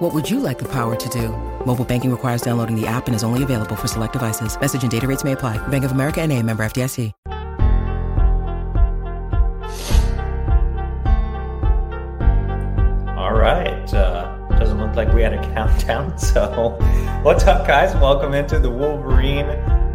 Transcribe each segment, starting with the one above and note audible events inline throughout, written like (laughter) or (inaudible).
What would you like the power to do? Mobile banking requires downloading the app and is only available for select devices. Message and data rates may apply. Bank of America and a member FDIC. All right. Uh, doesn't look like we had a (laughs) countdown. So, what's up, guys? Welcome into the Wolverine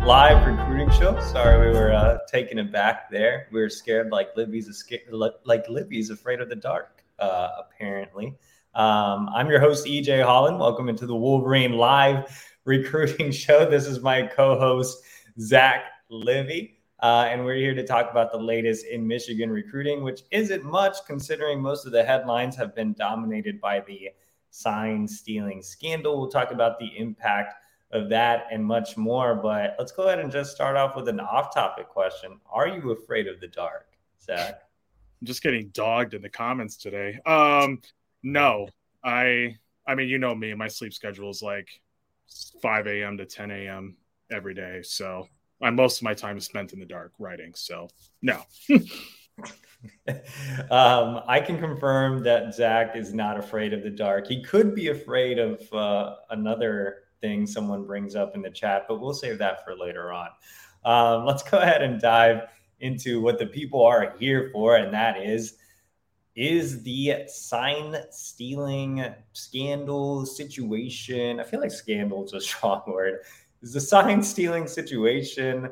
live recruiting show. Sorry, we were uh, taking it back there. We were scared like Libby's a, like Libby's afraid of the dark. Uh, apparently, um, I'm your host EJ Holland. Welcome into the Wolverine live recruiting (laughs) show. This is my co-host Zach Libby. Uh, and we're here to talk about the latest in Michigan recruiting, which isn't much considering most of the headlines have been dominated by the sign stealing scandal. We'll talk about the impact of that and much more. But let's go ahead and just start off with an off topic question Are you afraid of the dark, Zach? (laughs) I'm just getting dogged in the comments today. Um, no, I, I mean, you know me, my sleep schedule is like 5 a.m. to 10 a.m. every day. So my most of my time is spent in the dark writing. So no. (laughs) um, I can confirm that Zach is not afraid of the dark. He could be afraid of uh, another thing someone brings up in the chat, but we'll save that for later on. Um, let's go ahead and dive into what the people are here for, and that is is the sign stealing scandal situation. I feel like scandal is a (laughs) strong word is the sign stealing situation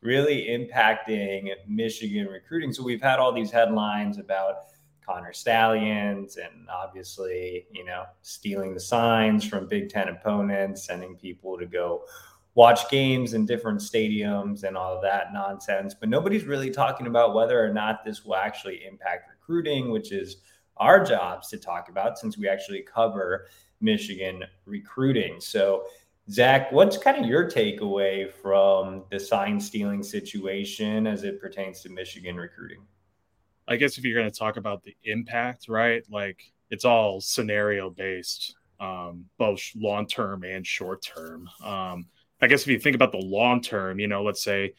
really impacting Michigan recruiting? So we've had all these headlines about Connor Stalions and obviously, you know, stealing the signs from Big Ten opponents, sending people to go watch games in different stadiums and all of that nonsense. But nobody's really talking about whether or not this will actually impact recruiting, which is our jobs to talk about since we actually cover Michigan recruiting. So Zach, what's kind of your takeaway from the sign stealing situation as it pertains to Michigan recruiting? I guess if you're going to talk about the impact, right? Like it's all scenario based, um, both long term and short term. Um, I guess if you think about the long term, you know, let's say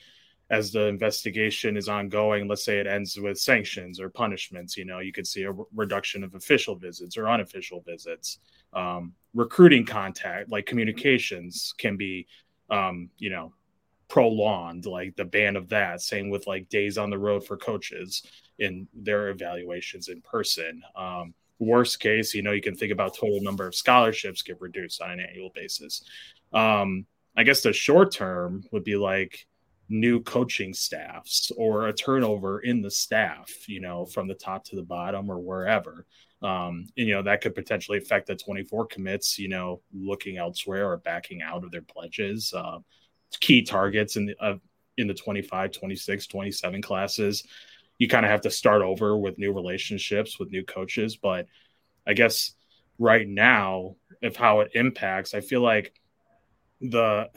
as the investigation is ongoing, let's say it ends with sanctions or punishments, you know, you could see a re- reduction of official visits or unofficial visits. Um, recruiting contact, like communications, can be, um, you know, prolonged, like the ban of that. Same with like days on the road for coaches in their evaluations in person. Um, worst case, you know, you can think about total number of scholarships get reduced on an annual basis. Um, I guess the short term would be like new coaching staffs or a turnover in the staff, you know, from the top to the bottom or wherever. Um, and, you know, that could potentially affect the 24 commits, you know, looking elsewhere or backing out of their pledges. Uh, key targets in the, uh, in the 25, 26, 27 classes. You kind of have to start over with new relationships with new coaches. But I guess right now, if how it impacts, I feel like the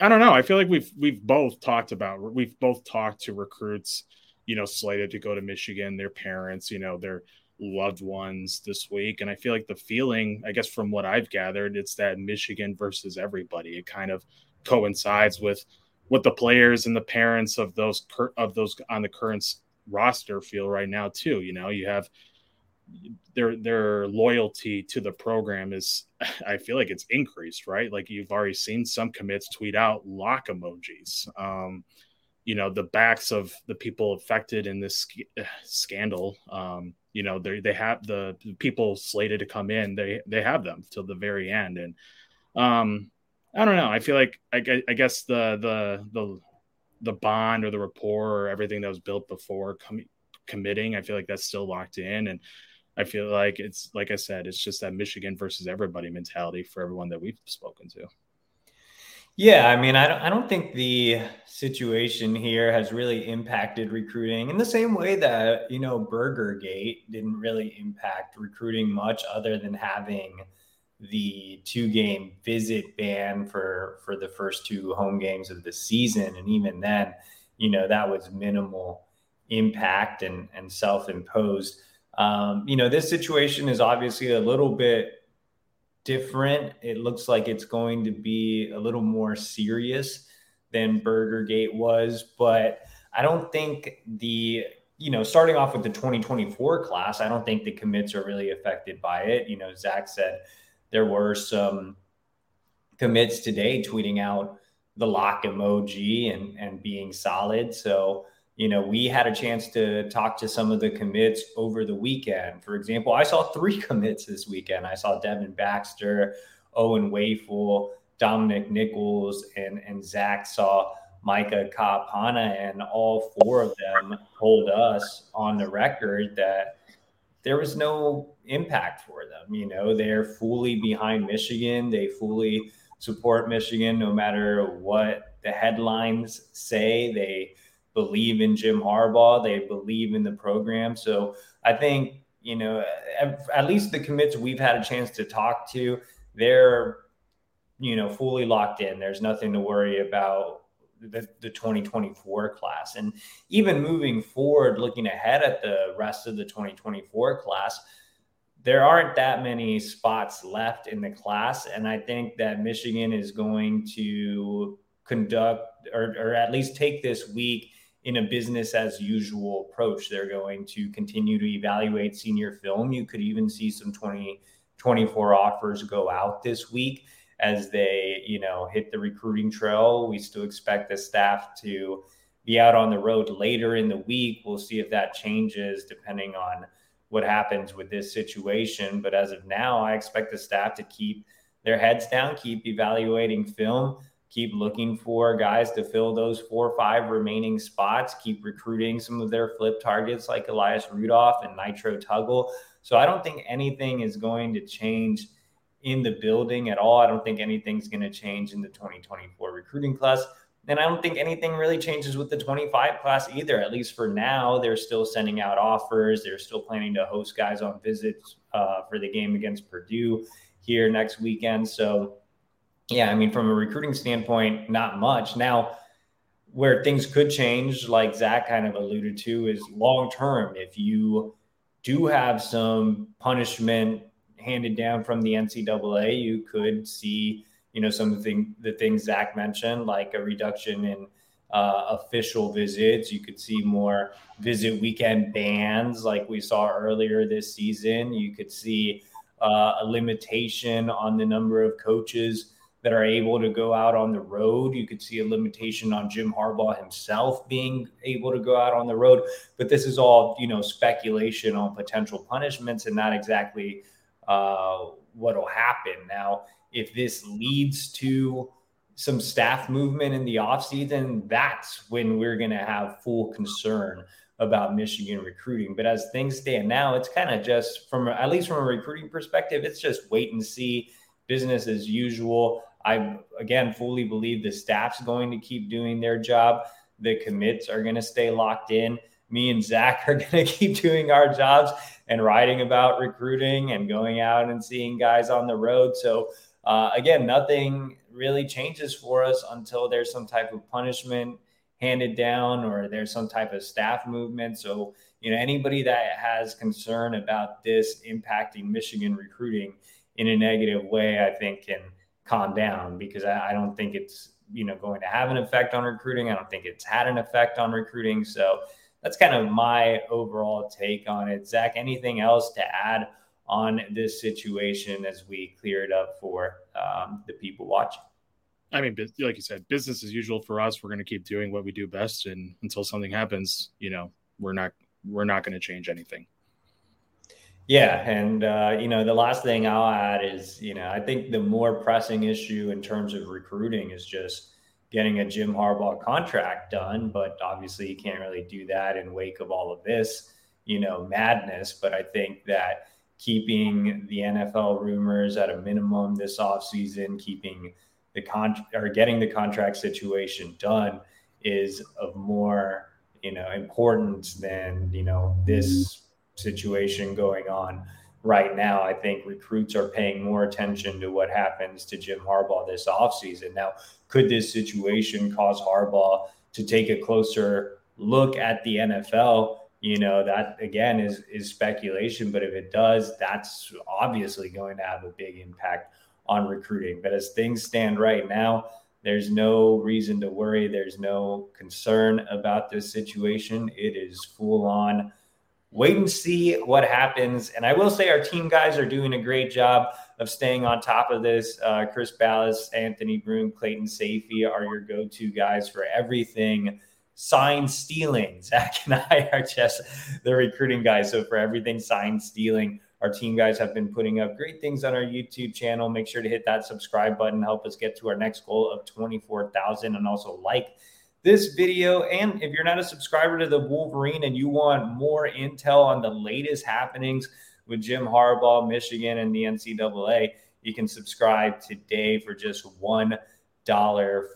I don't know. I feel like we've we've both talked about we've both talked to recruits, you know, slated to go to Michigan, their parents, you know, their loved ones this week, and I feel like the feeling, I guess, from what I've gathered, it's that Michigan versus everybody. It kind of coincides with what the players and the parents of those of those on the current roster feel right now too. You know, you have their their loyalty to the program is (laughs) I feel like it's increased, right? Like you've already seen some commits tweet out lock emojis. Um, you know, the backs of the people affected in this sc- scandal. Um, you know, they they have the people slated to come in. They they have them till the very end, and um, I don't know. I feel like I, I guess the the the the bond or the rapport or everything that was built before com- committing, I feel like that's still locked in, and I feel like it's like I said, it's just that Michigan versus everybody mentality for everyone that we've spoken to. Yeah, I mean, I don't, I don't think the situation here has really impacted recruiting in the same way that, you know, Burgergate didn't really impact recruiting much other than having the two game visit ban for for the first two home games of the season and even then you know, that was minimal impact and, and self imposed. Um, you know, this situation is obviously a little bit different. It looks like it's going to be a little more serious than Burgergate was, but I don't think the you know, starting off with the 2024 class, I don't think the commits are really affected by it. You know, Zach said there were some commits today tweeting out the lock emoji and and being solid. So, you know, we had a chance to talk to some of the commits over the weekend. For example, I saw three (laughs) commits this weekend. I saw Devin Baxter, Owen Wafle, Dominic Nichols, and and Zach saw Micah Kaapana, and all four of them told us on the record that there was no impact for them. You know, they're fully behind Michigan. They fully support Michigan no matter what the headlines say. They believe in Jim Harbaugh. They believe in the program. So I think, you know, at, at least the commits we've had a chance to talk to, they're, you know, fully locked in. There's nothing to worry about the, the 2024 class. And even moving forward, looking ahead at the rest of the 2024 class, there aren't that many spots left in the class. And I think that Michigan is going to conduct or, or at least take this week in a business as usual approach. They're going to continue to evaluate senior film. You could even see some 2024 offers go out this week as they, you know, hit the recruiting trail. We still expect the staff to be out on the road later in the week. We'll see if that changes depending on what happens with this situation. But as of now, I expect the staff to keep their heads down, keep evaluating film, keep looking for guys to fill those four or five remaining spots, keep recruiting some of their flip targets like Elias Rudolph and Nitro Tuggle. So I don't think anything is going to change in the building at all. I don't think anything's going to change in the 2024 recruiting class. And I don't think anything really changes with the 25 class either. At least for now, they're still sending out offers. They're still planning to host guys on visits uh, for the game against Purdue here next weekend. So, yeah, I mean, from a recruiting standpoint, not much. Now, where things could change, like Zach kind of alluded to, is long term. If you do have some punishment handed down from the NCAA, you could see, you know, some of the, the things Zach mentioned, like a reduction in uh, official visits. You could see more visit weekend bans, like we saw earlier this season. You could see uh, a limitation on the number of coaches that are able to go out on the road. You could see a limitation on Jim Harbaugh himself being able to go out on the road. But this is all, you know, speculation on potential punishments and not exactly uh, what'll happen. Now, if this leads to some staff movement in the offseason, that's when we're going to have full concern about Michigan recruiting. But as things stand now, it's kind of just from at least from a recruiting perspective, it's just wait and see, business as usual. I again fully believe the staff's going to keep doing their job. The commits are going to stay locked in. Me and Zach are (laughs) going to keep doing our jobs and writing about recruiting and going out and seeing guys on the road. So, uh, again, nothing really changes for us until there's some type of punishment handed down or there's some type of staff movement. So, you know, anybody that has concern about this impacting Michigan recruiting in a negative way, I think can calm down because I, I don't think it's, you know, going to have an effect on recruiting. I don't think it's had an effect on recruiting. So, that's kind of my overall take on it. Zach, anything else to add on this situation as we clear it up for um, the people watching? I mean, like you said, business as usual for us. We're going to keep doing what we do best, and until something happens, you know, we're not we're not going to change anything. Yeah, and uh, you know, the last thing I'll add is, you know, I think the more pressing issue in terms of recruiting is just getting a Jim Harbaugh contract done, but obviously you can't really do that in wake of all of this, you know, madness. But I think that keeping the NFL rumors at a minimum this offseason, keeping the con or getting the contract situation done is of more, you know, importance than, you know, this situation going on right now, I think recruits are paying more attention to what happens to Jim Harbaugh this offseason. Now, could this situation cause Harbaugh to take a closer look at the NFL, you know, that again is is speculation, but if it does, that's obviously going to have a big impact on recruiting. But as things stand right now, there's no reason to worry. There's no concern about this situation. It is full on wait and see what happens. And I will say our team guys are doing a great job of staying on top of this. Uh, Chris Balas, Anthony Broome, Clayton Sayfie are your go to guys for everything sign stealing. (laughs) Zach and I are just the recruiting guys. So for everything sign stealing, our team guys have been putting up great things on our YouTube channel. Make sure to hit that subscribe button, help us get to our next goal of 24,000 and also like this video. And if you're not a subscriber to the Wolverine and you want more intel on the latest happenings with Jim Harbaugh, Michigan, and the NCAA, you can subscribe today for just $1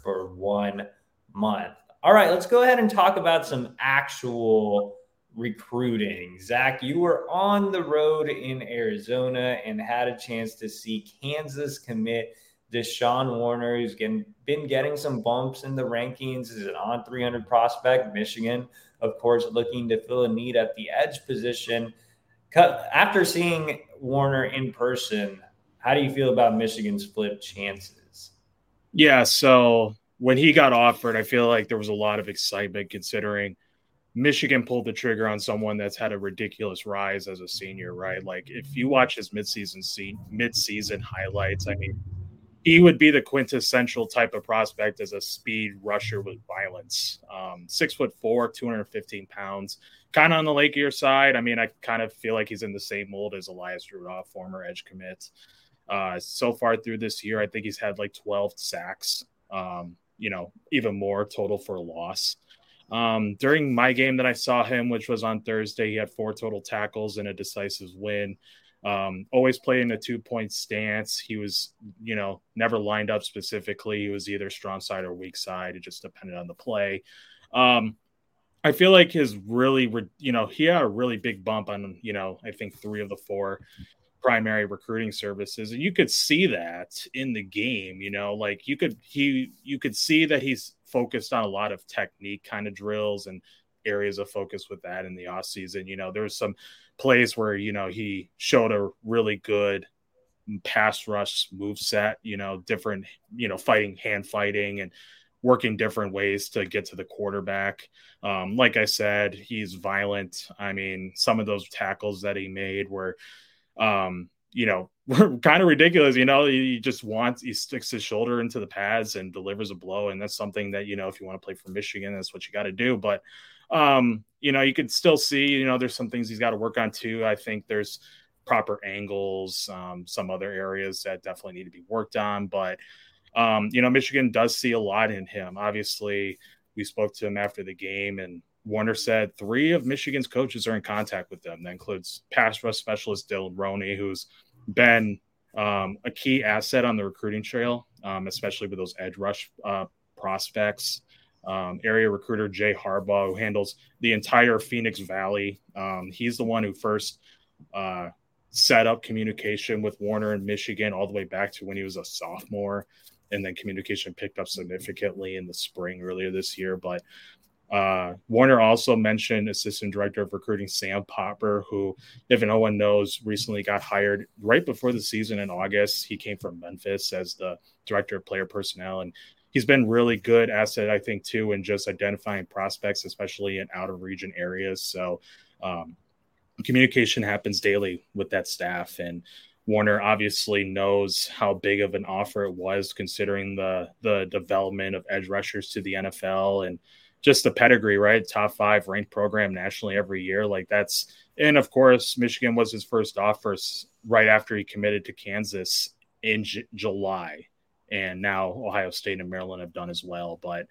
for one month. All right, let's go ahead and talk about some actual recruiting. Zach, you were on the road in Arizona and had a chance to see Kansas commit Deshaun Warner, who's getting, been getting some bumps in the rankings, is an On300 prospect. Michigan, of course, looking to fill a need at the edge position. After seeing Warner in person, how do you feel about Michigan's flip chances? Yeah, so when he got offered, I feel like there was a lot of excitement considering Michigan pulled the trigger on someone that's had a ridiculous rise as a senior, right? Like if you watch his midseason se- midseason highlights, I mean, he would be the quintessential type of prospect as a speed rusher with violence. Um, six foot four, 215 pounds, kind of on the Lakier side. I mean, I kind of feel like he's in the same mold as Elias Rudolph, former edge commit. Uh, so far through this year, I think he's had like 12 sacks, um, you know, even more total for loss. Um, during my game that I saw him, which was on Thursday, he had four total tackles and a decisive win. Um, always playing a two point stance. He was, you know, never lined up specifically. He was either strong side or weak side. It just depended on the play. Um, I feel like his really, you know, he had a really big bump on, you know, I think three of the four primary recruiting services and you could see that in the game you know like you could he you could see that he's focused on a lot of technique kind of drills and areas of focus with that in the off season you know there's some plays where you know he showed a really good pass rush move set you know different you know fighting hand fighting and working different ways to get to the quarterback um, like i said he's violent i mean some of those tackles that he made were um, you know, (laughs) kind of ridiculous. You know, he just wants he sticks his shoulder into the pads and delivers a blow, and that's something that you know, if you want to play for Michigan, that's what you got to do. But um, you know, you can still see, you know, there's some things he's got to work on too. I think there's proper angles, um, some other areas that definitely need to be worked on. But um, you know, Michigan does see a lot in him. Obviously, we spoke to him after the game, and Warner said three of Michigan's coaches are in contact with them. That includes pass rush specialist Dylan Roney, who's been um, a key asset on the recruiting trail, um, especially with those edge rush uh, prospects. Um, area recruiter Jay Harbaugh, who handles the entire Phoenix Valley. Um, he's the one who first uh, set up communication with Warner in Michigan all the way back to when he was a sophomore. And then communication picked up significantly in the spring earlier this year. But uh, Warner also mentioned Assistant Director of Recruiting Sam Popper, who, if no one knows, recently got hired right before the season in August. He came from Memphis as the Director of Player Personnel, and he's been really good asset, I think, too, in just identifying prospects, especially in out of region areas. So, um, communication happens daily with that staff, and Warner obviously knows how big of an offer it was, considering the the development of edge rushers to the NFL and just the pedigree, right? Top five ranked program nationally every year. Like that's, and of course, Michigan was his first offer right after he committed to Kansas in J- July. And now Ohio State and Maryland have done as well. But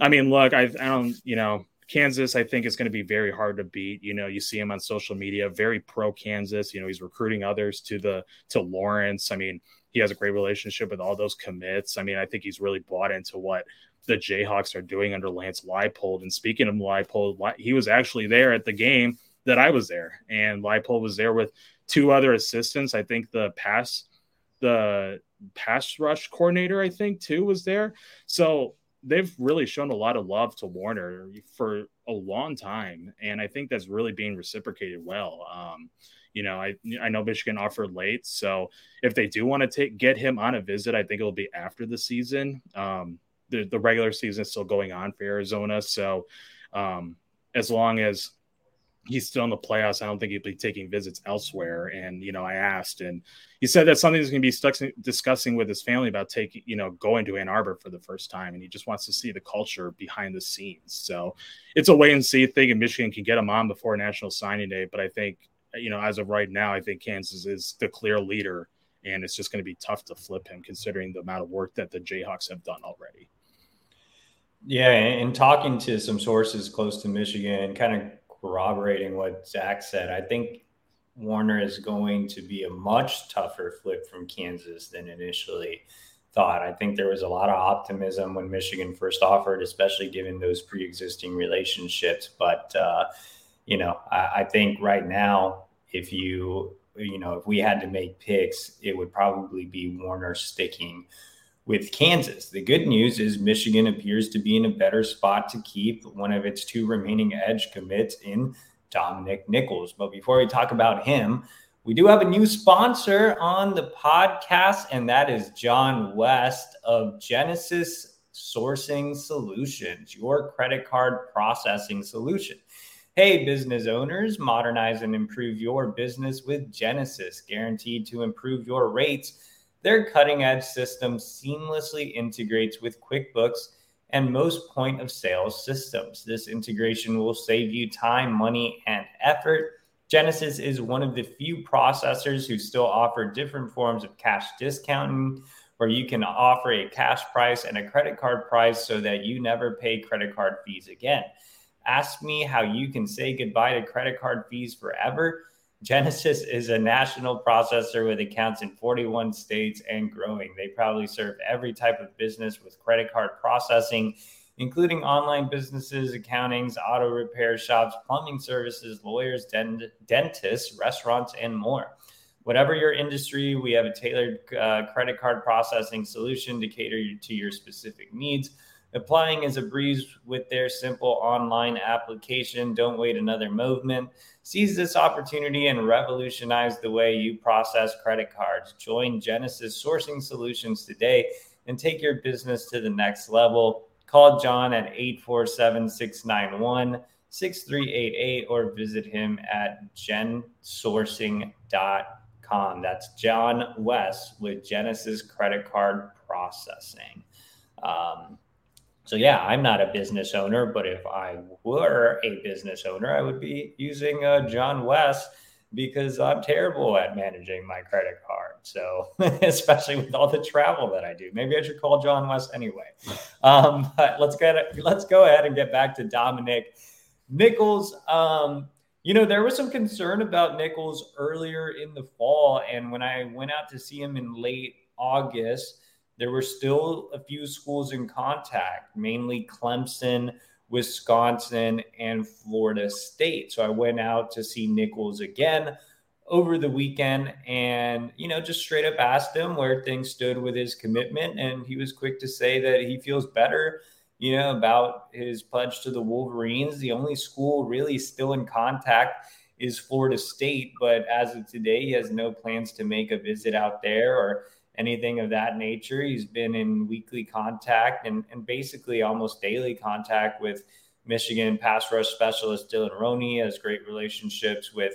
I mean, look, I, I don't, you know, Kansas, I think is going to be very hard to beat. You know, you see him on social media, very pro Kansas. You know, he's recruiting others to the to Lawrence. I mean, he has a great relationship with all those commits. I mean, I think he's really bought into what the Jayhawks are doing under Lance Leipold. And speaking of Leipold, he was actually there at the game that I was there, and Leipold was there with two other assistants. I think the pass, the pass rush coordinator, I think too, was there. So they've really shown a lot of love to Warner for a long time, and I think that's really being reciprocated well. Um, you know, I I know Michigan offered late, so if they do want to take get him on a visit, I think it'll be after the season. Um, the the regular season is still going on for Arizona, so um, as long as he's still in the playoffs. I don't think he'd be taking visits elsewhere. And you know, I asked, and he said that something he's going to be stuck discussing with his family about taking, you know, going to Ann Arbor for the first time, and he just wants to see the culture behind the scenes. So it's a wait and see thing. And Michigan can get him on before National Signing Day, but I think, you know, as of right now, I think Kansas is the clear leader, and it's just going to be tough to flip him considering the amount of work that the Jayhawks have done already. Yeah, and talking to some sources close to Michigan, kind of corroborating what Zach said. I think Warner is going to be a much tougher flip from Kansas than initially thought. I think there was a lot of optimism when Michigan first offered, especially given those pre existing relationships. But, uh, you know, I, I think right now, if you, you know, if we had to make picks, it would probably be Warner sticking with Kansas. The good news is Michigan appears to be in a better spot to keep one of its two remaining edge commits in Dominic Nichols. But before we talk about him, we do have a new sponsor on the podcast, and that is John West of Genesis Sourcing Solutions, your credit card processing solution. Hey, business owners, modernize and improve your business with Genesis, guaranteed to improve your rates their cutting edge system seamlessly integrates with QuickBooks and most point of sale systems. This integration will save you time, money, and effort. Genesis is one of the few processors who still offer different forms of cash discounting, where you can offer a cash price and a credit card price so that you never pay credit card fees again. Ask me how you can say goodbye to credit card fees forever. Genesis is a national processor with accounts in 41 states and growing. They probably serve every type of business with credit card processing, including online businesses, accountings, auto repair shops, plumbing services, lawyers, dent- dentists, restaurants, and more. Whatever your industry, we have a tailored uh, credit card processing solution to cater to your specific needs. Applying is a breeze with their simple online application. Don't wait another movement. Seize this opportunity and revolutionize the way you process credit cards. Join Genesis Sourcing Solutions today and take your business to the next level. Call John at 847 691 6388 or visit him at gensourcing.com. That's John West with Genesis Credit Card Processing. Um, so yeah, I'm not a business owner, but if I were a business owner, I would be using uh, John West because I'm terrible at managing my credit card. So (laughs) especially with all the travel that I do, maybe I should call John West anyway. Um, but let's get let's go ahead and get back to Dominic Nichols. Um, you know, there was some concern about Nichols earlier in the fall, and when I went out to see him in late August there were still a few schools in contact, mainly Clemson, Wisconsin, and Florida State. So I went out to see Nichols again over the weekend and, you know, just straight up asked him where things stood with his commitment. And he was quick to say that he feels better, you know, about his pledge to the Wolverines. The only school really still in contact is Florida State. But as of today, he has no plans to make a visit out there or anything of that nature. He's been in weekly contact and, and basically almost daily contact with Michigan pass rush specialist Dylan Roney, has great relationships with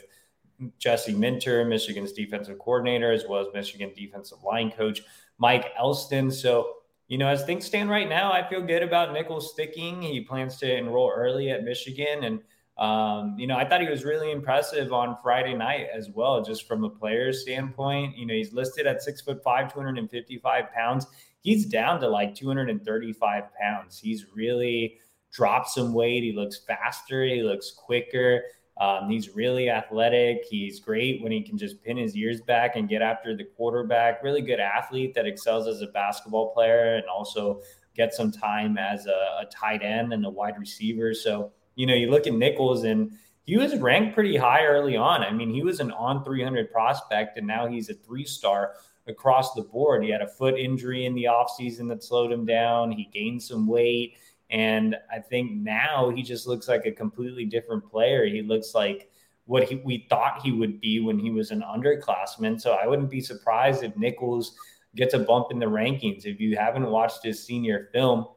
Jesse Minter, Michigan's defensive coordinator, as well as Michigan defensive line coach Mike Elston. So, you know, as things stand right now, I feel good about Nichols sticking. He plans to enroll early at Michigan and um, you know, I thought he was really impressive on Friday night as well, just from a player's standpoint. You know, he's listed at six foot five, 255 pounds. He's down to like 235 pounds. He's really dropped some weight. He looks faster, he looks quicker. Um, he's really athletic. He's great when he can just pin his ears back and get after the quarterback. Really good athlete that excels as a basketball player and also gets some time as a, a tight end and a wide receiver. So, you know, you look at Nichols and he was ranked pretty high early on. I mean, he was an On300 prospect and now he's a three star across the board. He had a foot injury in the offseason that slowed him down. He gained some weight. And I think now he just looks like a completely different player. He looks like what he, we thought he would be when he was an underclassman. So I wouldn't be surprised if Nichols gets a bump in the rankings. If you haven't watched his senior film,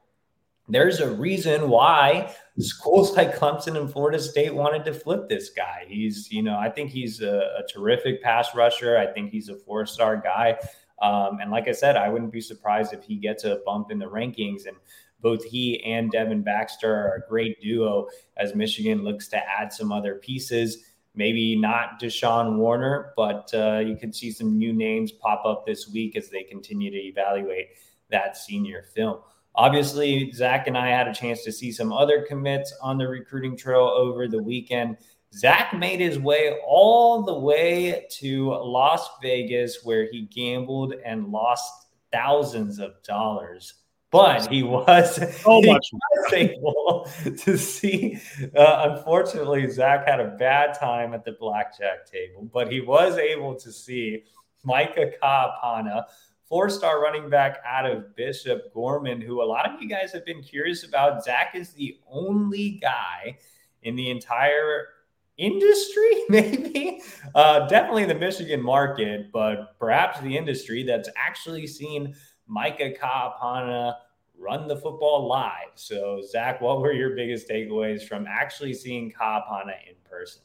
there's a reason why schools like Clemson and Florida State wanted to flip this guy. He's, you know, I think he's a, a terrific pass rusher. I think he's a four star guy. Um, and like I said, I wouldn't be surprised if he gets a bump in the rankings. And both he and Devin Baxter are a great duo as Michigan looks to add some other pieces. Maybe not Deshaun Warner, but uh, you could see some new names pop up this week as they continue to evaluate that senior film. Obviously, Zach and I had a chance to see some other commits on the recruiting trail over the weekend. Zach made his way all the way to Las Vegas, where he gambled and lost thousands of dollars. But he was, so (laughs) he much. was able to see. Uh, unfortunately, Zach had a bad time at the blackjack table, but he was able to see Micah Kaapana four star running back out of Bishop Gorman, who a lot of you guys have been curious about. Zach is the only guy in the entire industry, (laughs) maybe uh, definitely the Michigan market, but perhaps the industry that's actually seen Micah Kaapana run the football live. So, Zach, what were your biggest takeaways from actually seeing Kaapana in person?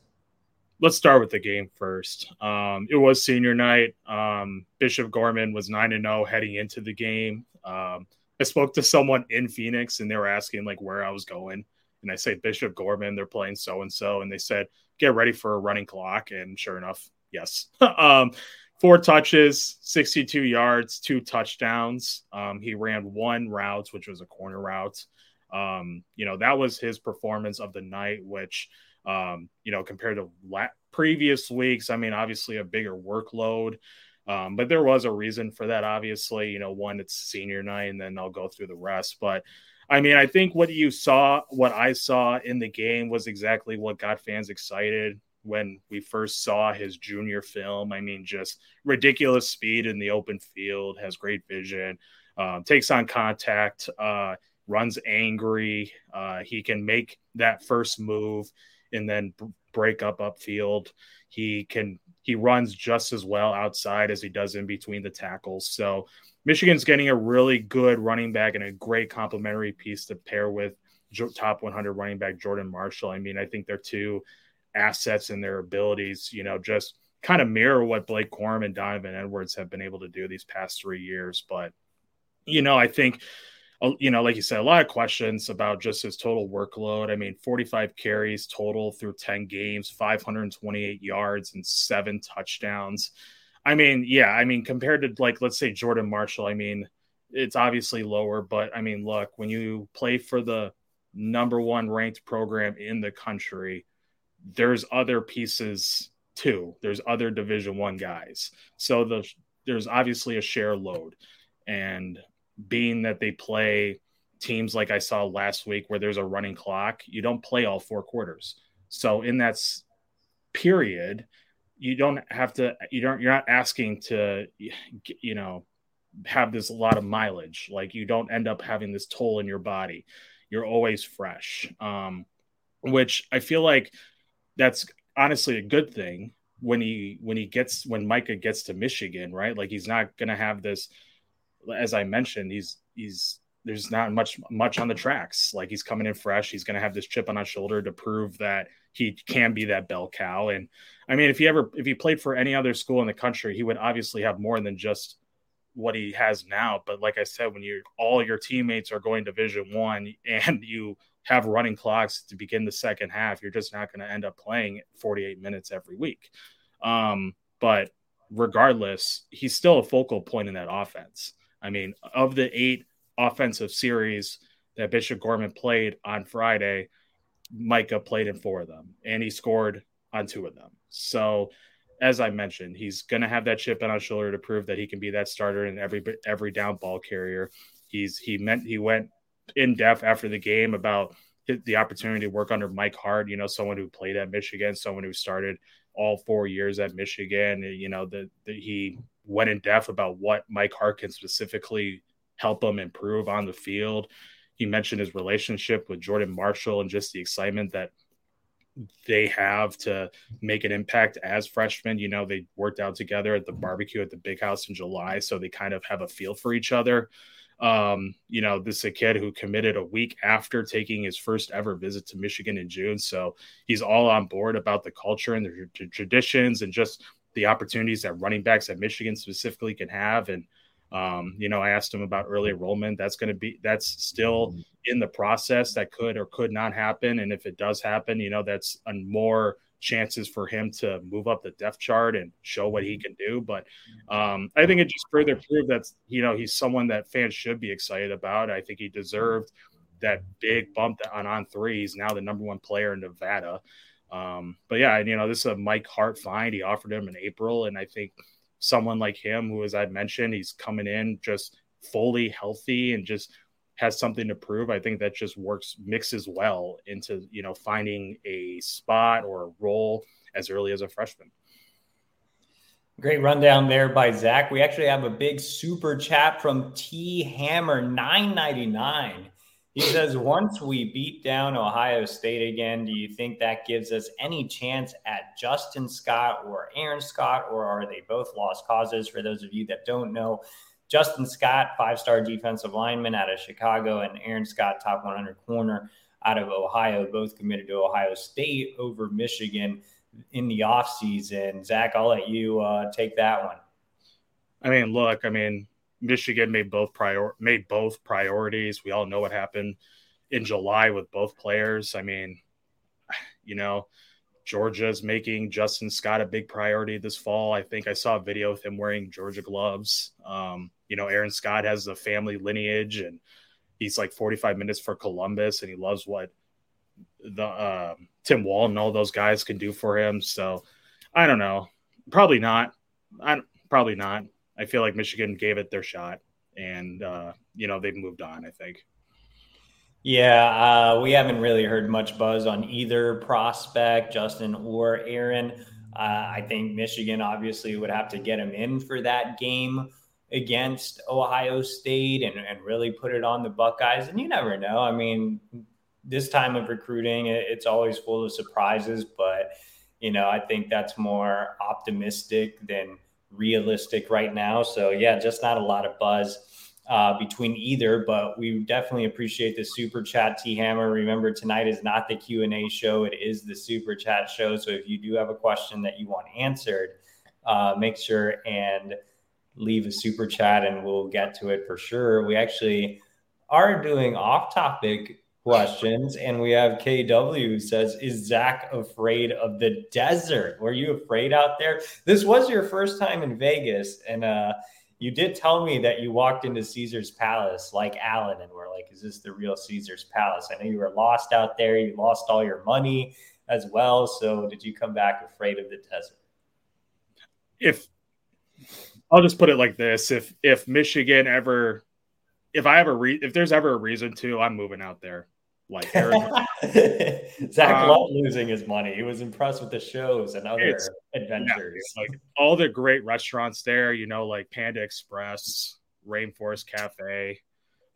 Let's start with the game first. Um, it was senior night. Um, Bishop Gorman was nine and zero oh heading into the game. Um, I spoke to someone in Phoenix, and they were asking like where I was going, and I say Bishop Gorman. They're playing so and so, and they said get ready for a running clock, and sure enough, yes. (laughs) Um, four touches, 62 yards, two touchdowns. Um, he ran one route, which was a corner route. Um, you know, that was his performance of the night, which um, you know, compared to la- previous weeks. I mean, obviously a bigger workload, um, but there was a reason for that. Obviously, you know, one it's senior night, and then I'll go through the rest. But I mean, I think what you saw, what I saw in the game was exactly what got fans excited when we first saw his junior film. I mean, just ridiculous speed in the open field, has great vision, um, takes on contact, uh, runs angry. Uh, he can make that first move and then break up upfield. He can he runs just as well outside as he does in between the tackles. So Michigan's getting a really good running back and a great complementary piece to pair with top 100 running back Jordan Marshall. I mean, I think they're two assets and their abilities, you know, just kind of mirror what Blake Corum and Donovan Edwards have been able to do these past three years. But, you know, I think you know, like you said, a lot of questions about just his total workload. I mean, 45 carries total through 10 games, 528 yards, and seven touchdowns. I mean, yeah, I mean, compared to like, let's say Jordan Marshall, I mean, it's obviously lower, but I mean, look, when you play for the number one ranked program in the country, there's other pieces too. There's other Division One guys, so the there's obviously a share load, and being that they play teams like I saw last week where there's a running clock, you don't play all four quarters. So in that period, you don't have to you don't you're not asking to you know have this a lot of mileage. Like you don't end up having this toll in your body. You're always fresh. Um which i feel like that's honestly a good thing when he when he gets when micah gets to michigan right? Like he's not gonna have this as I mentioned, he's he's there's not much much on the tracks. Like he's coming in fresh. He's going to have this chip on his shoulder to prove that he can be that bell cow. And I mean, if he ever if he played for any other school in the country, he would obviously have more than just what he has now. But like I said, when you all your teammates are going Division One and (laughs) you have running clocks to begin the second half, you're just not going to end up playing 48 minutes every week. Um, but regardless, he's still a focal point in that offense. I mean, of the eight offensive series that Bishop Gorman played on Friday, Micah played in four of them and he scored on two of them. So, as I mentioned, he's going to have that chip on his shoulder to prove that he can be that starter in every every down ball carrier. He's he meant he went in depth after the game about the opportunity to work under Mike Hart, you know, someone who played at Michigan, someone who started all four years at Michigan. You know, that he went in depth about what Mike Hart can specifically help him improve on the field. He mentioned his relationship with Jordan Marshall and just the excitement that they have to make an impact as freshmen. You know, they worked out together at the barbecue at the big house in July, so they kind of have a feel for each other. Um, you know, this is a kid who committed a week after taking his first ever visit to Michigan in June. So he's all on board about the culture and the traditions and just the opportunities that running backs at Michigan specifically can have. And um, you know, I asked him about early enrollment. That's going to be that's still in the process. That could or could not happen. And if it does happen, you know, that's a more chances for him to move up the depth chart and show what he can do. But um, I think it just further proved that you know he's someone that fans should be excited about. I think he deserved that big bump on On3. He's now the number one player in Nevada. Um, but yeah, and you know, this is a Mike Hart find. He offered him in April, and I think someone like him, who, as I mentioned, he's coming in just fully healthy and just has something to prove. I think that just works mixes well into you know finding a spot or a role as early as a freshman. Great rundown there by Zach. We actually have a big super chat from T Hammer 999. He says, once we beat down Ohio State again, do you think that gives us any chance at Justin Scott or Aaron Scott, or are they both lost causes? For those of you that don't know, Justin Scott, five star defensive lineman out of Chicago, and Aaron Scott, top 100 corner out of Ohio, both committed to Ohio State over Michigan in the offseason. Zach, I'll let you uh, take that one. I mean, look, I mean, Michigan made both prior made both priorities. We all know what happened in July with both players. I mean, you know, Georgia's making Justin Scott a big priority this fall. I think I saw a video with him wearing Georgia gloves. Um, you know, Aaron Scott has a family lineage and he's like 45 minutes for Columbus and he loves what the uh, Tim Walton all those guys can do for him. So I don't know. Probably not. I probably not. I feel like Michigan gave it their shot, and uh, you know they've moved on. I think. Yeah, uh, we haven't really heard much buzz on either prospect, Justin or Aaron. Uh, I think Michigan obviously would have to get him in for that game against Ohio State and, and really put it on the Buckeyes. And you never know. I mean, this time of recruiting, it's always full of surprises, but you know, I think that's more optimistic than realistic right now. So yeah, just not a lot of buzz uh, between either, but we definitely appreciate the super chat T Hammer. Remember tonight is not the Q and A show; it is the super chat show. So if you do have a question that you want answered, uh, make sure and leave a super chat, and we'll get to it for sure. We actually are doing off topic questions. And we have KW who says, Is Zach afraid of the desert? Were you afraid out there? This was your first time in Vegas. And uh, you did tell me that you walked into Caesar's Palace like Alan and were like, Is this the real Caesar's Palace? I know you were lost out there. You lost all your money as well. So did you come back afraid of the desert? If I'll just put it like this if if Michigan ever if I ever re- if there's ever a reason to, I'm moving out there. Like (laughs) Zach um, loved losing his money. He was impressed with the shows and other adventures. Yeah, like all the great restaurants there, you know, like Panda Express, Rainforest Cafe,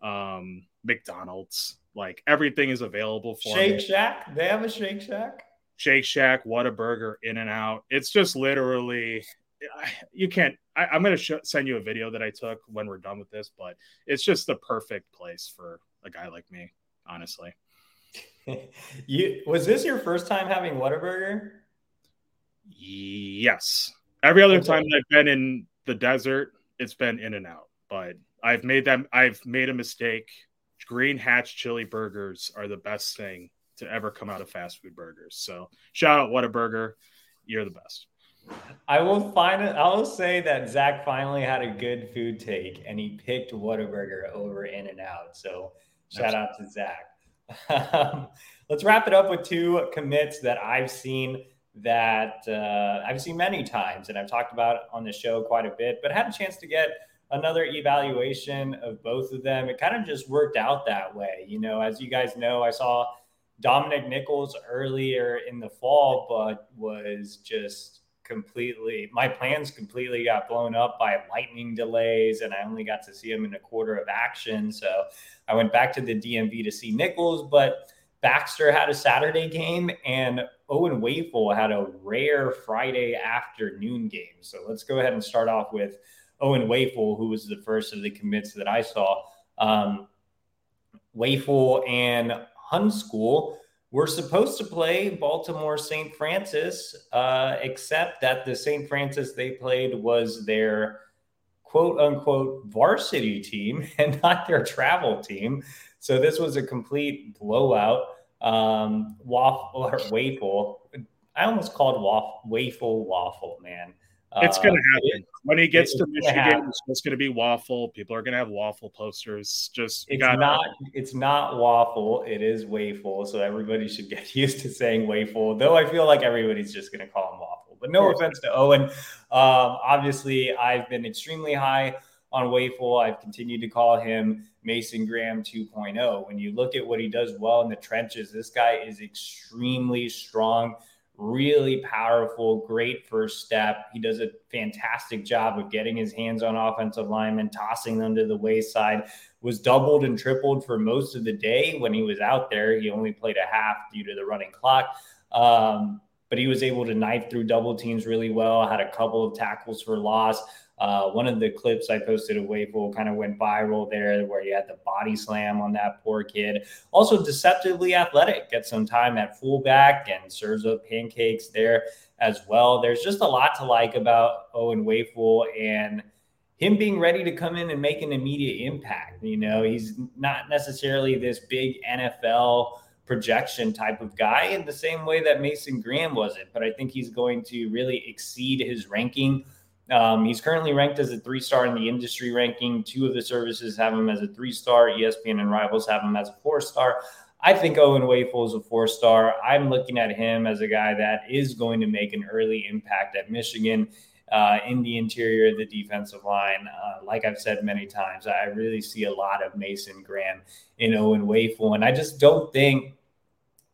um, McDonald's. Like everything is available for Shake me. Shack. They have a Shake Shack. Shake Shack, Whataburger, In and Out. It's just literally you can't I, am going to sh- send you a video that I took when we're done with this, but it's just the perfect place for a guy like me, honestly. You was this your first time having Whataburger? Yes. Every other okay. time I've been in the desert, it's been in and out. But I've made them. I've made a mistake. Green Hatch chili burgers are the best thing to ever come out of fast food burgers. So shout out Whataburger. You're the best. I will find it. I will say that Zach finally had a good food take and he picked Whataburger over In and Out. So shout Absolutely. out to Zach. Um, let's wrap it up with two commits that I've seen that uh, I've seen many times and I've talked about on the show quite a bit, but had a chance to get another evaluation of both of them. It kind of just worked out that way. You know, as you guys know, I saw Dominic Nichols earlier in the fall, but was just completely my plans completely got blown up by lightning delays and I only got to see him in a quarter of action. So I went back to the DMV to see Nichols, but Baxter had a Saturday game and Owen Wafle had a rare Friday afternoon game. So let's go ahead and start off with Owen Wafle, who was the first of the commits that I saw. Um, Wafle and Hun School were supposed to play Baltimore St. Francis, uh, except that the St. Francis they played was their quote unquote varsity team (laughs) and not their travel team. So this was a complete blowout. Um, waffle or waffle. I almost called waffle, waffle waffle, man. It's going to uh, happen it, when he gets to Michigan. It's just going to be waffle. People are going to have waffle posters. Just it's gotta... not. It's not waffle. It is waffle. So everybody should get (laughs) used to saying waffle. Though I feel like everybody's just going to call him waffle. But no offense to Owen. Um, obviously, I've been extremely high on Wafle. I've continued to call him Mason Graham 2.0. When you look at what he does well in the trenches, this guy is extremely strong really powerful, great first step. He does a fantastic job of getting his hands on offensive linemen, tossing them to the wayside. Was doubled and tripled for most of the day when he was out there. He only played a half due to the running clock. Um, but he was able to knife through double teams really well, had a couple of tackles for loss. Uh, one of the clips I posted of Wafle kind of went viral there, where he had the body slam on that poor kid. Also, deceptively athletic, gets some time at fullback and serves up pancakes there as well. There's just a lot to like about Owen Wafle and him being ready to come in and make an immediate impact. You know, he's not necessarily this big NFL projection type of guy in the same way that Mason Graham wasn't, but I think he's going to really exceed his ranking um, he's currently ranked as a three star in the industry ranking. Two of the services have him as a three star. ESPN and Rivals have him as a four star. I think Owen Wafle is a four star. I'm looking at him as a guy that is going to make an early impact at Michigan uh, in the interior of the defensive line. Uh, like I've said many times, I really see a lot of Mason Graham in Owen Wafle. And I just don't think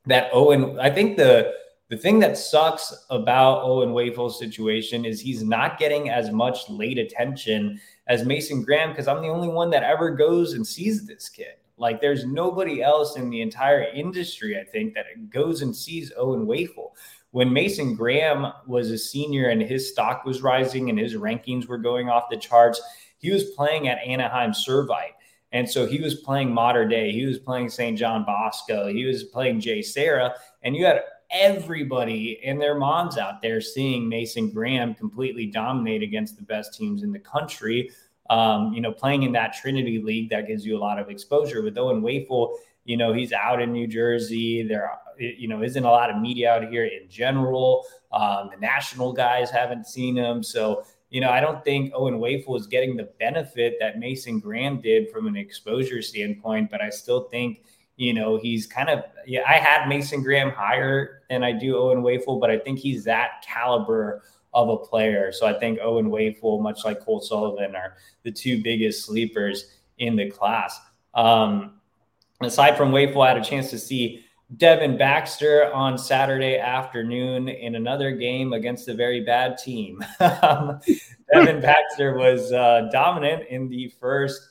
that Owen, I think the the thing that sucks about Owen Wafle's situation is he's not getting as much late attention as Mason Graham because I'm the only one that ever goes and sees this kid. Like there's nobody else in the entire industry, I think, that goes and sees Owen Wafle. When Mason Graham was a senior and his stock was rising and his rankings were going off the charts, he was playing at Anaheim Servite. And so he was playing Mater Dei. He was playing St. John Bosco. He was playing JSerra. And you had everybody and their moms out there seeing Mason Graham completely dominate against the best teams in the country. Um, you know, playing in that Trinity League that gives you a lot of exposure. With Owen Wafle, you know, he's out in New Jersey. There, you know, isn't a lot of media out here in general. Um, the national guys haven't seen him, so you know, I don't think Owen Wafle is getting the benefit that Mason Graham did from an exposure standpoint. But I still think you know, he's kind of, yeah, I had Mason Graham higher than I do Owen Wafle, but I think he's that caliber of a player. So I think Owen Wafle, much like Cole Sullivan, are the two biggest sleepers in the class. Um, aside from Wafle, I had a chance to see Devin Baxter on Saturday afternoon in another game against a very bad team. (laughs) Devin (laughs) Baxter was uh, dominant in the first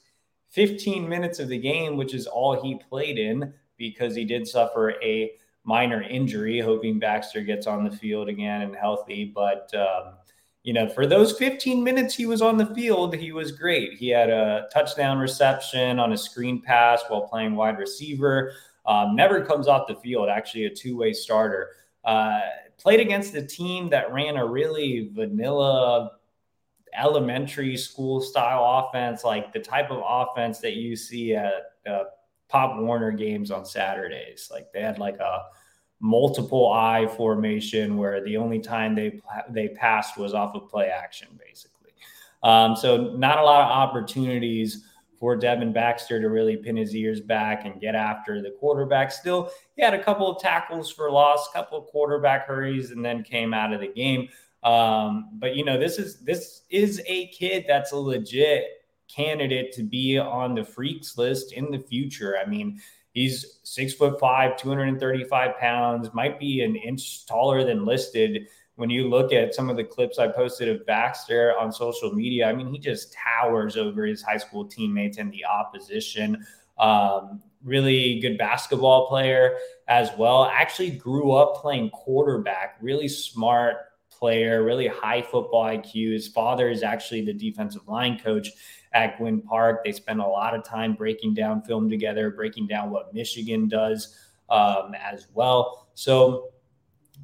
15 minutes of the game, which is all he played in because he did suffer a minor injury, hoping Baxter gets on the field again and healthy. But, um, you know, for those 15 minutes he was on the field, he was great. He had a touchdown reception on a screen pass while playing wide receiver. Um, never comes off the field, actually, a two way starter. Uh, played against a team that ran a really vanilla elementary school style offense, like the type of offense that you see at uh, Pop Warner games on Saturdays. Like they had like a multiple I formation where the only time they they passed was off of play action, basically. Um, so not a lot of opportunities for Devin Baxter to really pin his ears back and get after the quarterback. Still, he had a couple of tackles for loss, a couple of quarterback hurries, and then came out of the game. Um, but you know, this is this is a kid that's a legit candidate to be on the freaks list in the future. I mean, he's six foot five, 235 pounds, might be an inch taller than listed when you look at some of the clips I posted of Baxter on social media, I mean, he just towers over his high school teammates and the opposition. Um, really good basketball player as well. Actually, grew up playing quarterback, really smart player, really high football IQ. His father is actually the defensive line coach at Gwynn Park. They spend a lot of time breaking down film together, breaking down what Michigan does um, as well. So,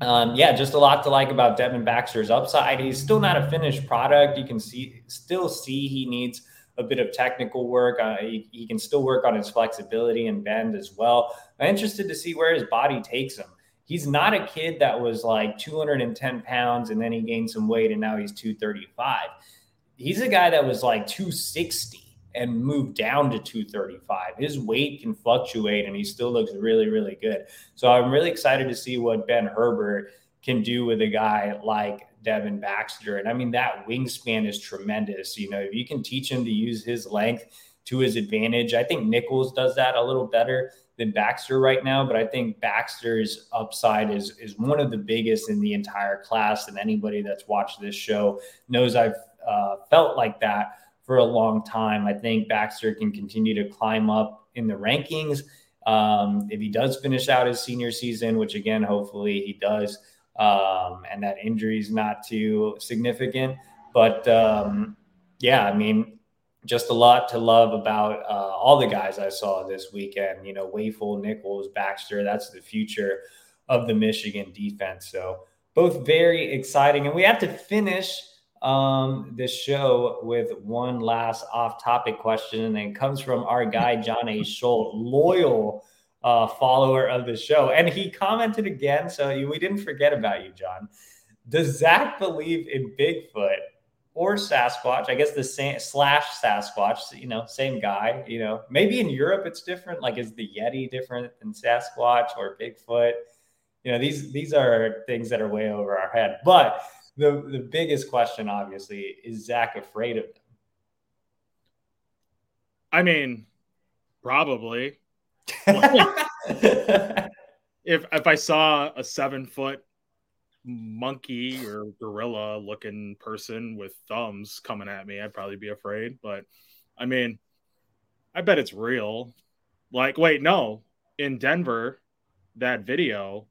um, yeah, just a lot to like about Devin Baxter's upside. He's still not a finished product. You can see, still see he needs a bit of technical work. Uh, he, he, can still work on his flexibility and bend as well. I'm interested to see where his body takes him. He's not a kid that was like 210 pounds and then he gained some weight and now he's 235. He's a guy that was like 260 and moved down to 235. His weight can fluctuate and he still looks really, really good. So I'm really excited to see what Ben Herbert can do with a guy like Devin Baxter. And I mean, that wingspan is tremendous. You know, if you can teach him to use his length to his advantage, I think Nichols does that a little better than Baxter right now. But I think Baxter's upside is is one of the biggest in the entire class. And anybody that's watched this show knows I've uh, felt like that for a long time. I think Baxter can continue to climb up in the rankings. Um, if he does finish out his senior season, which again, hopefully he does, um, and that injury is not too significant. But um, yeah, I mean, just a lot to love about uh, all the guys I saw this weekend. You know, Wafle, Nichols, Baxter. That's the future of the Michigan defense. So both very exciting, and we have to finish um, this show with one last off-topic question, and it comes from our guy (laughs) John A. Schultz, loyal uh, follower of the show. And he commented again. So we didn't forget about you, John. Does Zach believe in Bigfoot or Sasquatch? I guess the same slash Sasquatch, you know, same guy, you know, maybe in Europe it's different. Like, is the Yeti different than Sasquatch or Bigfoot? You know, these these are things that are way over our head. But the the biggest question, obviously, is Zach afraid of them? I mean, probably. (laughs) if if I saw a seven foot monkey or gorilla looking person with thumbs coming at me, I'd probably be afraid. But I mean, I bet it's real. Like, wait, no, in Denver, that video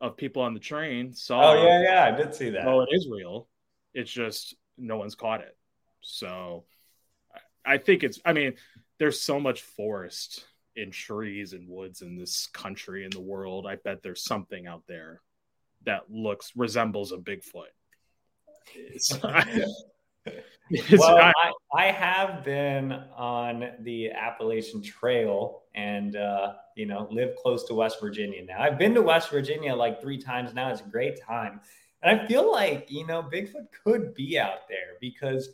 of people on the train saw. Oh yeah, yeah, I did see that. Oh, it is real. It's just no one's caught it. So I think it's. I mean, there's so much forest in trees and woods in this country in the world. I bet there's something out there that looks resembles a Bigfoot. (laughs) (laughs) well, I, I, have been on the Appalachian Trail and uh, you know live close to West Virginia now. I've been to West Virginia like three times now. It's a great time, and I feel like you know Bigfoot could be out there because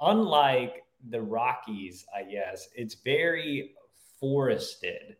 unlike the Rockies, I guess it's very forested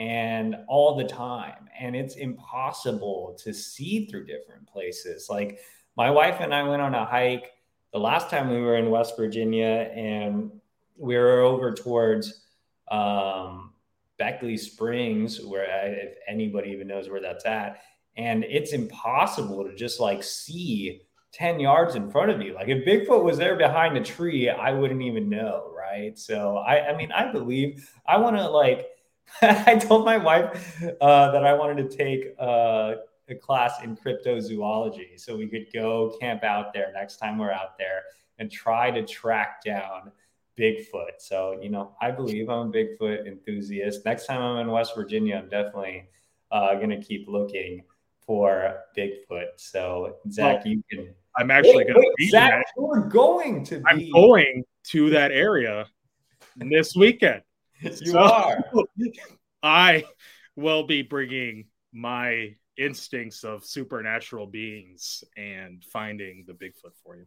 and all the time and it's impossible to see through different places like my wife and i went on a hike the last time we were in west virginia and we were over towards um, beckley springs where I, if anybody even knows where that's at and it's impossible to just like see 10 yards in front of you. Like if Bigfoot was there behind a tree, I wouldn't even know. Right. So I, I mean, I believe I want to like, (laughs) I told my wife uh, that I wanted to take uh, a class in cryptozoology so we could go camp out there next time we're out there and try to track down Bigfoot. So, you know, I believe I'm a Bigfoot enthusiast. Next time I'm in West Virginia, I'm definitely uh, going to keep looking for Bigfoot. So, Zach, well, you can I'm actually going to be Zach, We're going to. Be. I'm going to that area this weekend. (laughs) you so, are. I will be bringing my instincts of supernatural beings and finding the Bigfoot for you.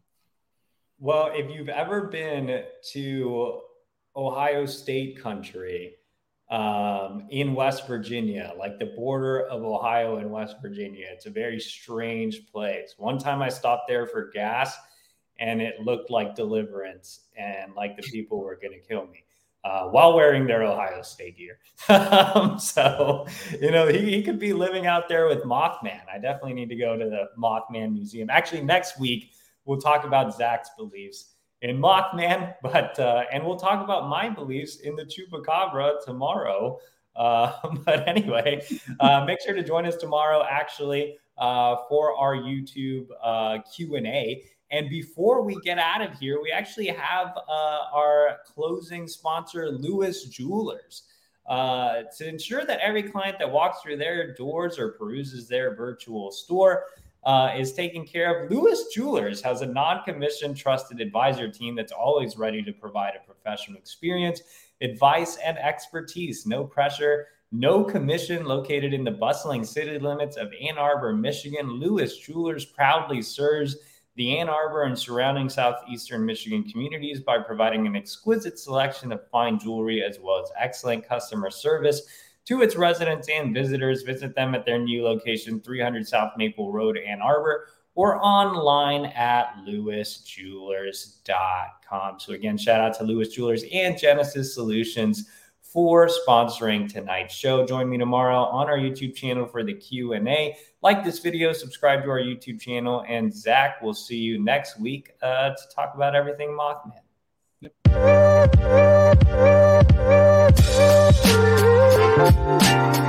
Well, if you've ever been to Ohio State country, um, in West Virginia, like the border of Ohio and West Virginia. It's a very strange place. One time I stopped there for gas and it looked like deliverance and like the people were going to kill me. Uh, while wearing their Ohio State gear. (laughs) um, so, you know, he, he could be living out there with Mothman. I definitely need to go to the Mothman Museum. Actually, next week, we'll talk about Zach's beliefs in Mothman, (laughs) but, uh, and we'll talk about my beliefs in the Chupacabra tomorrow. Uh, (laughs) but anyway, uh, make sure to join us tomorrow, actually, uh, for our YouTube uh, Q&A. And before we get out of here, we actually have uh, our closing sponsor, Lewis Jewelers. Uh, to ensure that every client that walks through their doors or peruses their virtual store uh, is taken care of. Lewis Jewelers has a non commissioned trusted advisor team that's always ready to provide a professional experience, advice, and expertise. No pressure, no commission. Located in the bustling city limits of Ann Arbor, Michigan, Lewis Jewelers proudly serves the Ann Arbor and surrounding southeastern Michigan communities by providing an exquisite selection of fine jewelry as well as excellent customer service to its residents and visitors. Visit them at their new location, 300 South Maple Road, Ann Arbor, or online at lewisjewelers.com. So, again, shout out to Lewis Jewelers and Genesis Solutions for sponsoring tonight's show. Join me tomorrow on our YouTube channel for the Q&A. Like this video, subscribe to our YouTube channel, and Zach will see you next week uh, to talk about everything Mothman. Yep.